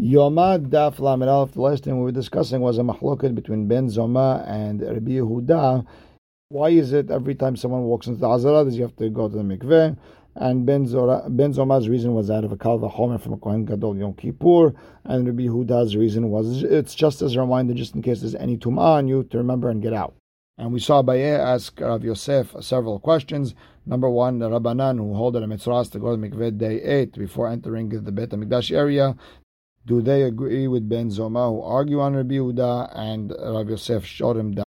Yomad Daf Lamed Aleph, the last thing we were discussing was a mahloket between Ben Zoma and Rabbi Yehuda. Why is it every time someone walks into the Azara, does you have to go to the mikveh? And Ben, Zora, ben Zoma's reason was out of a Kalva Homer from a Kohen Gadol Yom Kippur. And Rabbi Yehuda's reason was it's just as a reminder, just in case there's any tum'ah on you, to remember and get out. And we saw Abaye ask Rav Yosef several questions. Number one, the Rabbanan who hold a mitzvah to go to the mikveh day 8 before entering the Beit HaMikdash area, do they agree with Ben Zoma who argue on Rabbi Yehuda? And Rav Yosef showed him that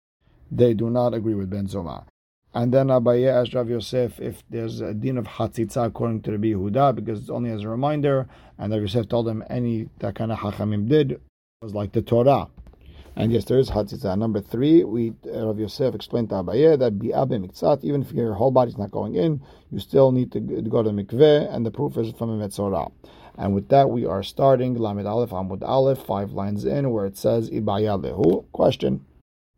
they do not agree with Ben Zoma. And then Abaye asked Rav Yosef if there's a din of Hatzitza according to Rabbi Yehuda, because it's only as a reminder. And Rav Yosef told him any that kind of Hachamim did was like the Torah. And yes, there is Hatzitza. Number three, we Rav Yosef explained to Abaye that Bi'abe Miktzat, even if your whole body's not going in, you still need to go to the mikveh, and the proof is from a Metzorah. And with that, we are starting Lamed Aleph Amud Aleph, five lines in, where it says Ibaya Lehu. Question.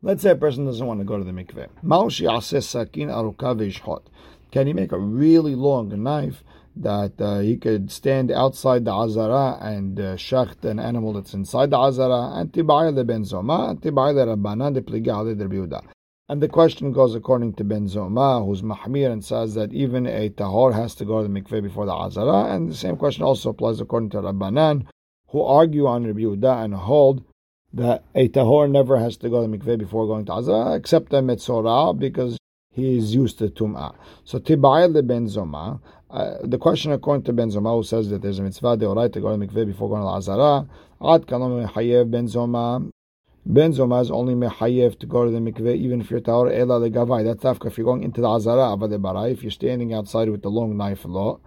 Let's say a person doesn't want to go to the mikveh. Maushi sakin arukavishhot. Can he make a really long knife that uh, he could stand outside the azara and uh, shacht an animal that's inside the azara? And ben zoma, rabbanan de and the question goes according to Ben Zoma, who's Mahmir, and says that even a tahor has to go to the mikveh before the Azara. And the same question also applies according to Rabbanan, who argue on Rabbi Yehuda and hold that a tahor never has to go to the mikveh before going to Azara, except a Metzorah, because he is used to Tum'ah. So Tibayel Ben Zoma, uh, the question according to Ben Zoma, who says that there's a mitzvah de to go to the mikveh before going to Azara, Ad kalom hayev Ben Zoma, Ben Zoma is only mechayev to go to the mikveh, even if you're ta'or ela legavai. That's after if you're going into the azara barai. If you're standing outside with the long knife law,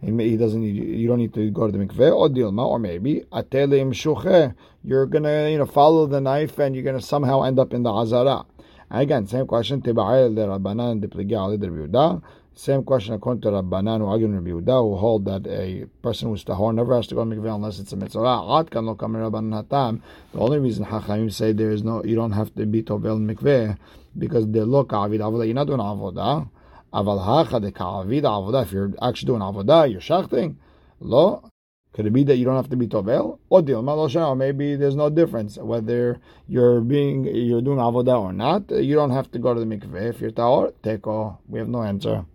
he doesn't need you don't need to go to the mikveh or dilma or maybe atelim shuche. You're gonna you know follow the knife and you're gonna somehow end up in the azara. Again, same question. Tiba'el the rabbanan al same question according to Rabbanan who argue Rabbi Yehuda who hold that a person who's tahor never has to go to mikveh unless it's a mitzvah. Lo. The only reason Hachamim say there is no, you don't have to be tovel mikveh because they look avid avodah. You're not doing avodah. Aval hacha de avodah. If you're actually doing avodah, you're shachting. Lo. Could it be that you don't have to be tovel? Or dilma or maybe there's no difference whether you're being you're doing avodah or not. You don't have to go to the mikveh if you're tahor. Teko. We have no answer.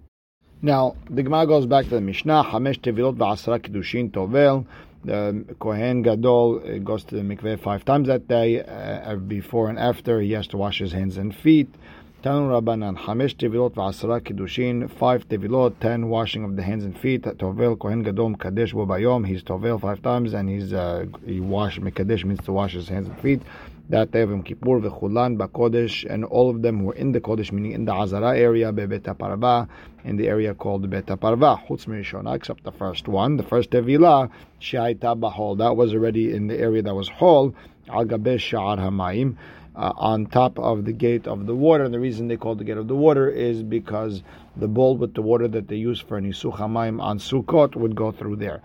Now, the Gemara goes back to the Mishnah, Hamesh Tevilot V'asra Kedushin Tovel. The Kohen Gadol uh, goes to the mikveh five times that day. Uh, before and after, he has to wash his hands and feet. Tanu Rabbanan, Hamesh Tevilot V'asra Kedushin, five Tevilot, ten washing of the hands and feet. Tovel Kohen Gadol Kadesh Bayom. He's Tovel five times and he's uh, he wash Mekadesh means to wash his hands and feet that day of Yom Kippur, v'chulan b'kodesh, and all of them were in the Kodesh, meaning in the Azara area, be'bet parva, in the area called Bet parva, chutz except the first one, the first Tevilah, she'aita b'hol, that was already in the area that was hol, al gabesh sha'ar hamayim, uh, on top of the gate of the water. And the reason they call the gate of the water is because the bowl with the water that they use for Nisuch HaMayim on Sukkot would go through there.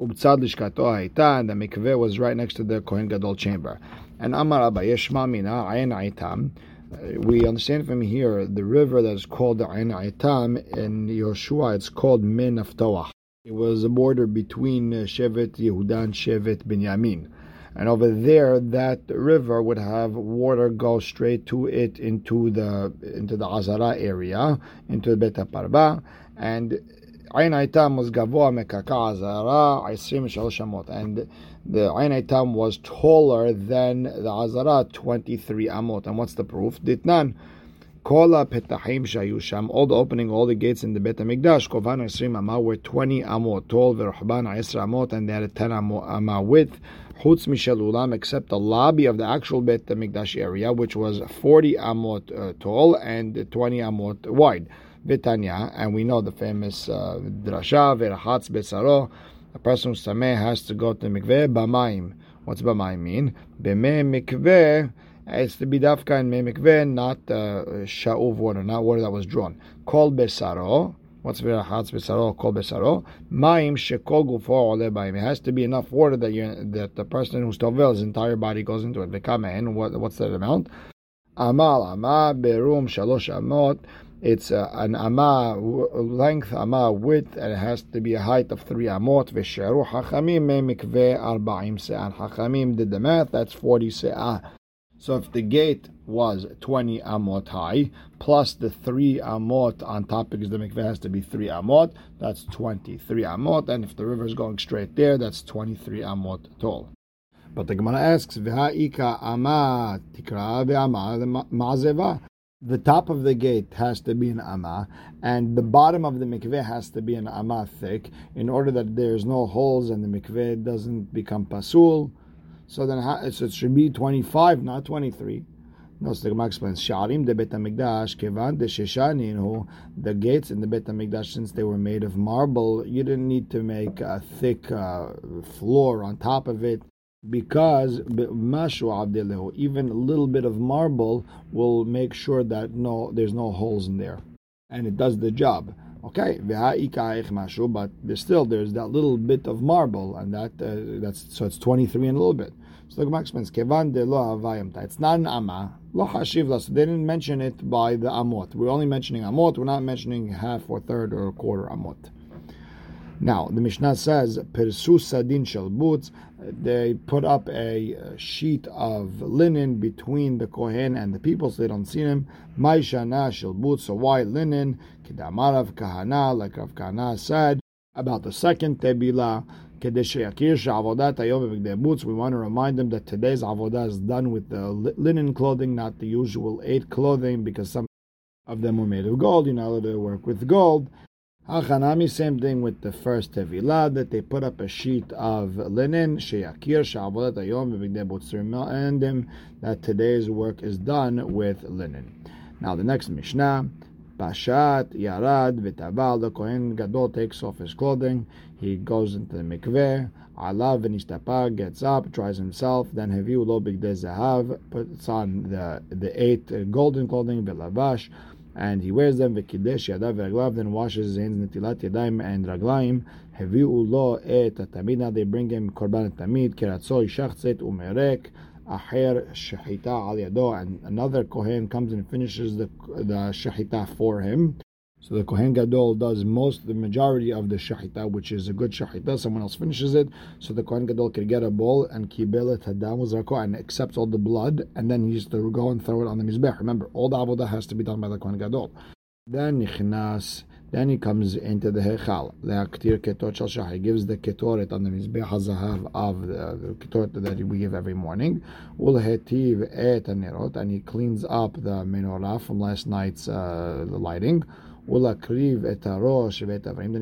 Ubtzad lishkato and the mikveh was right next to the Kohen Gadol chamber. And Amar Abaye Shma Mina Ayin Aitam. Uh, we understand from here the river that is called the Ayin Aitam in Yoshua. It's called Min Aftoach. It was a border between uh, Shevet Yehuda and Shevet Binyamin. And over there, that river would have water go straight to it into the into the Azara area, into the Bet Parba, and Ain Aitam was Gavoa Mekaka Azara Aisrim Shalosh Amot, and the Ain was taller than the Azara 23 Amot. And what's the proof? Ditnan. Kola petahim shayusham, all the opening, all the gates in the Bet HaMikdash, kovan esrim amah were 20 amot tall, verhban esra amot, and they had a 10 amah width. Chutz mishel ulam, except the lobby of the actual Bet HaMikdash area, which was 40 amot uh, tall and 20 amot wide. Vitanya, and we know the famous uh, drasha, verachatz besaro, a person who's tameh has to go to mikveh b'mayim. What's b'mayim mean? B'meh mikveh, it's the bidafka in meh mikveh, not uh, sha'uv water, not water that was drawn. Kol besaro, what's verachatz besaro, kol besaro? Mayim shekol gufo ole b'mayim. It has to be enough water that you that the person who's tovel, his entire body goes into it. V'kamen, what, what's that amount? Amal Amah Berum Shalosh Amot. It's uh, an ama length, ama width, and it has to be a height of three amot. V'sheru hachamim me mikveh arba'im se'ah. Hachamim did the math. That's forty se'ah. So if the gate was 20 amot high, plus the 3 amot on top, because the mikveh has to be 3 amot, that's 23 amot, and if the river is going straight there, that's 23 amot tall. But the Gemara asks, V'ha'ika ama tikra ma'azeva. The top of the gate has to be an amma, and the bottom of the mikveh has to be an amma thick, in order that there's no holes and the mikveh doesn't become pasul. So then so it should be 25, not 23. No, the Gemara explains, Sharim de Bet HaMikdash, Kevan de Sheshaninu, the gates in the Bet HaMikdash, since they were made of marble, you didn't need to make a thick uh, floor on top of it because mashu abdelehu, even a little bit of marble will make sure that no, there's no holes in there, and it does the job. Okay, mashu, but there's still there's that little bit of marble, and that uh, that's so it's 23 and a little bit. So the Gemara explains, "Kevan de lo It's not an amma. Lo hashiv So they didn't mention it by the amot. We're only mentioning amot. We're not mentioning half or third or a quarter amot. Now the Mishnah says, "Persu sadin shel butz." They put up a sheet of linen between the Kohen and the people so they don't see him. Maishana shel so white linen, kedamarav kahana, like Rav Kahana said about the second Tebila. We want to remind them that today's avodah is done with the linen clothing, not the usual eight clothing, because some of them were made of gold. Not allowed to work with gold. Same thing with the first Tevilah, that they put up a sheet of linen, Sheyakir, Sha'avodat Ayom, and that today's work is done with linen. Now the next Mishnah, Pashat, Yarad, Vitaval, the Kohen Gadol takes off his clothing, he goes into the mikveh, Alav Venistapa gets up, tries himself, then Heviu Lo Zahav, puts on the, the eight golden clothing, and he wears them v'kidesh yadav v'raglav, then washes his hands netilat yadayim and raglaim. Heviu lo et tamid. Now they bring him korban tamid keratzo yishachtzet umerek aher shechita al yado, and another kohen comes and finishes the the shechita for him. So the Kohen Gadol does most, the majority of the shahita, which is a good shahita. Someone else finishes it, so the Kohen Gadol can get a bowl and kibel it and accepts all the blood, and then he used to go and throw it on the mizbech. Remember, all the avodah has to be done by the Kohen Gadol. Then nichnas. Then he comes into the hechal. Leaktir ketot shal shah. He gives the ketoret on the mizbech hazahav of the, the ketoret that we give every morning. Ulhetiv et nerot, and he cleans up the menorah from last night's uh, lighting. Then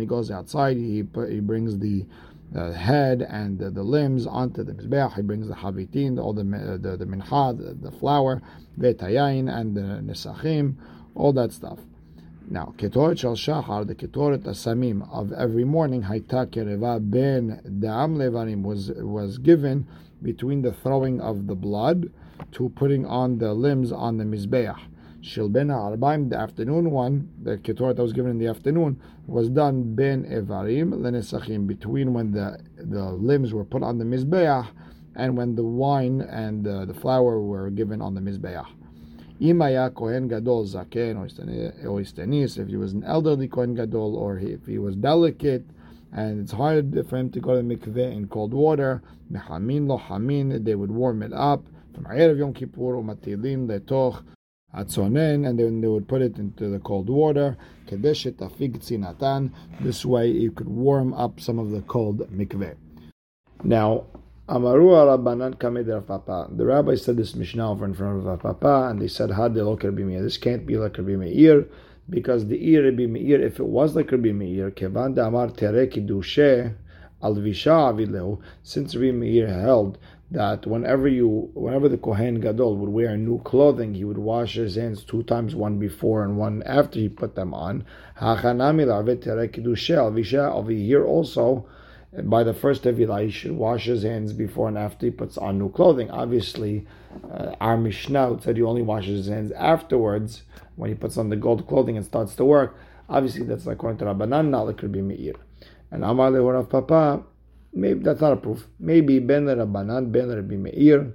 he goes outside. He he brings the uh, head and the, the, limbs onto the mizbeach. He brings the havitin, all the the, the mincha, the, the flour, v'etayayin, and the nesachim, all that stuff. Now, ketoret shal shachar, the ketoret asamim of every morning, hayta kereva ben dam levarim was was given between the throwing of the blood to putting on the limbs on the mizbeach. Shilbena Arbaim, the afternoon one, the Ketorah that was given in the afternoon, was done Ben Evarim, Lenesachim, between when the, the limbs were put on the Mizbeach and when the wine and the flour were given on the Mizbeach. Imaya Kohen Gadol Zaken or Istenis, if he was an elderly Kohen Gadol or if he was delicate, and it's hard for him to go to the mikveh in cold water, Mehamin lo hamin, they would warm it up from Erev Yom Kippur, Umatilim letoch atzonen, and then they would put it into the cold water. Kedeshet afig. This way, you could warm up some of the cold mikveh. Now, Amaru Rabbanan Kamed Papa. The rabbi said this Mishnah over in front of Papa, and they said, Had lo Meir. This can't be like Rabbi Meir, because the ear Rabbi Meir, if it was like Rabbi Meir, Kevan Amar Tere Kidushe Alvisha Avilehu, since Rabbi Meir held that whenever you, whenever the Kohen Gadol would wear new clothing, he would wash his hands two times, one before and one after he put them on. Over here also, by the first Tevilah, he should wash his hands before and after he puts on new clothing. Obviously, uh, our Mishnah said he only washes his hands afterwards when he puts on the gold clothing and starts to work. Obviously, that's according to Rabbanan, not like Rabbi Meir. And Amar Lehorav Papa, Maybe that's not a proof. Maybe Ben Rabbanan, Ben Rabbi Meir.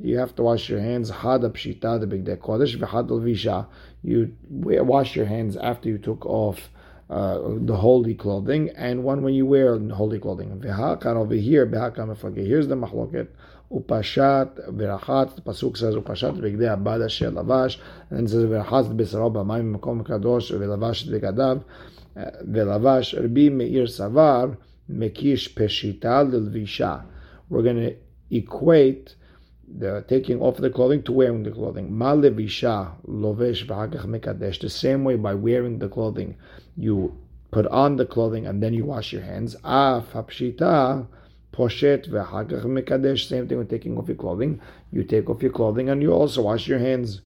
you have to wash your hands. Hada pshita the bigdei kodesh v'had visha. You wash your hands after you took off uh, the holy clothing, and one when you wear holy clothing. V'hakar over here, Here's the mahloket. Upashat v'rachat. The pasuk says upashat b'gdei abada shel lavash, and it says v'rachat b'saro b'mayim makom kadosh v'lavash b'gadav v'lavash. Rabbi Meir Savar mekish peshita l'lvisha. We're going to equate the taking off the clothing to wearing the clothing. Malevisha lovesh mekadesh. The same way by wearing the clothing, you put on the clothing and then you wash your hands. Af hapshita poshet v'hagach mekadesh. Same thing with taking off your clothing. You take off your clothing and you also wash your hands.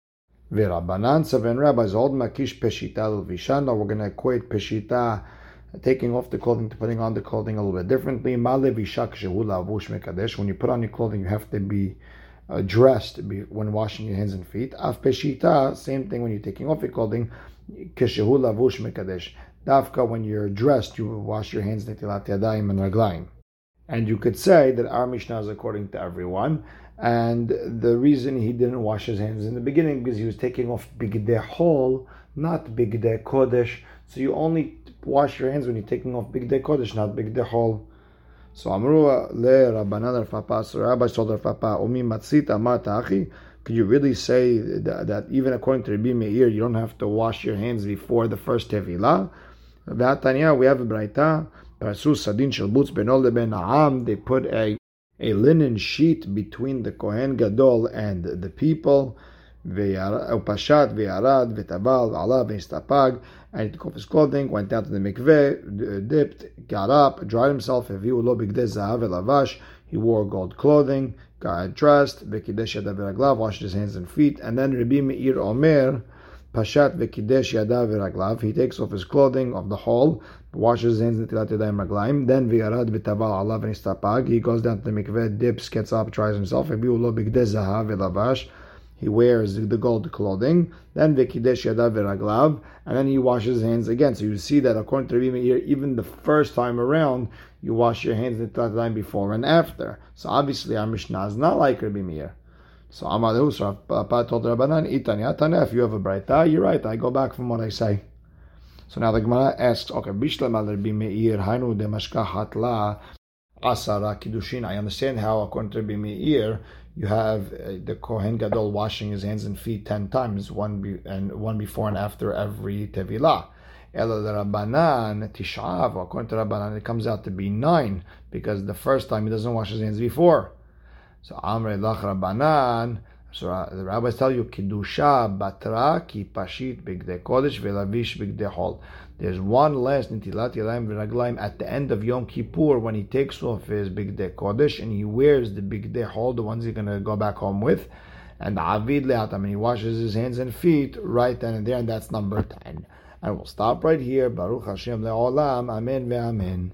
V'rabanan seven rabbis old makish peshita l'visha. Now we're going to equate peshita taking off the clothing to putting on the clothing a little bit differently. When you put on your clothing, you have to be uh, dressed when washing your hands and feet. Af peshita, same thing when you're taking off your clothing. Dafka, when you're dressed, you wash your hands and raglayim. And you could say that our Mishnah is according to everyone. And the reason he didn't wash his hands in the beginning because he was taking off bigdei hol, not bigdei kodesh. So you only wash your hands when you're taking off bigdei kodesh, not bigdei hol. So Amru le Rabbanan Papa. So Rabbi told Papa, Umi matzita achi. Could you really say that, that, even according to Rabbi Meir, you don't have to wash your hands before the first tevilah? V'atanya, we have a braita. Sadin shel butz benol ben Aam. They put a a linen sheet between the Kohen Gadol and the people. Upashat ve'arad ve'tabal ve'ala ve'istapag. And he took off his clothing, went down to the mikveh, uh, dipped, got up, dried himself. He wore gold clothing, got dressed, v'kidesh yadav washed his hands and feet, and then Rabbi Meir Omer, Pashat v'kidesh yadav v'raglav, he takes off his clothing of the hall, washes his hands netilat yadayim raglaim, then v'yarad v'taval alav v'nistapag, he goes down to the mikveh, dips, gets up, tries himself, Rabbi lo bigdei zahav v'lavash, he wears the gold clothing, then Vikidesh Yadav and then he washes his hands again. So you see that according to Rabbi Meir, even the first time around, you wash your hands the time before and after. So obviously our Mishnah is not like Rabbi Meir. So Amadu, so Papa told Rabbanan, Itanya Tanya, if you have a braita, you're right, I go back from what I say. So now the Gemara asks, okay, Bishlam al Rabbi Meir, Hainu de Mashka Hatla, Asara Kiddushin. I understand how, according to Rabbi Meir, you have uh, the Kohen Gadol washing his hands and feet ten times, one be, and one before and after every Tevilah. Ela Rabbanan Tishav, according to Rabbanan, it comes out to be nine because the first time he doesn't wash his hands before. So Amre Lach Rabbanan. So uh, the rabbis tell you Kiddusha Batra Ki Pashit Bigde Kodesh Velavish Bigde Hol. There's one last Nitilat Yadayim V'Raglaim at the end of Yom Kippur when he takes off his Bigdei Kodesh and he wears the Bigdei Hol, the ones he's going to go back home with. And Avid Leatam, and he washes his hands and feet right then and there, and that's number 10. And we'll stop right here. Baruch Hashem Le'olam. Amen ve'amen.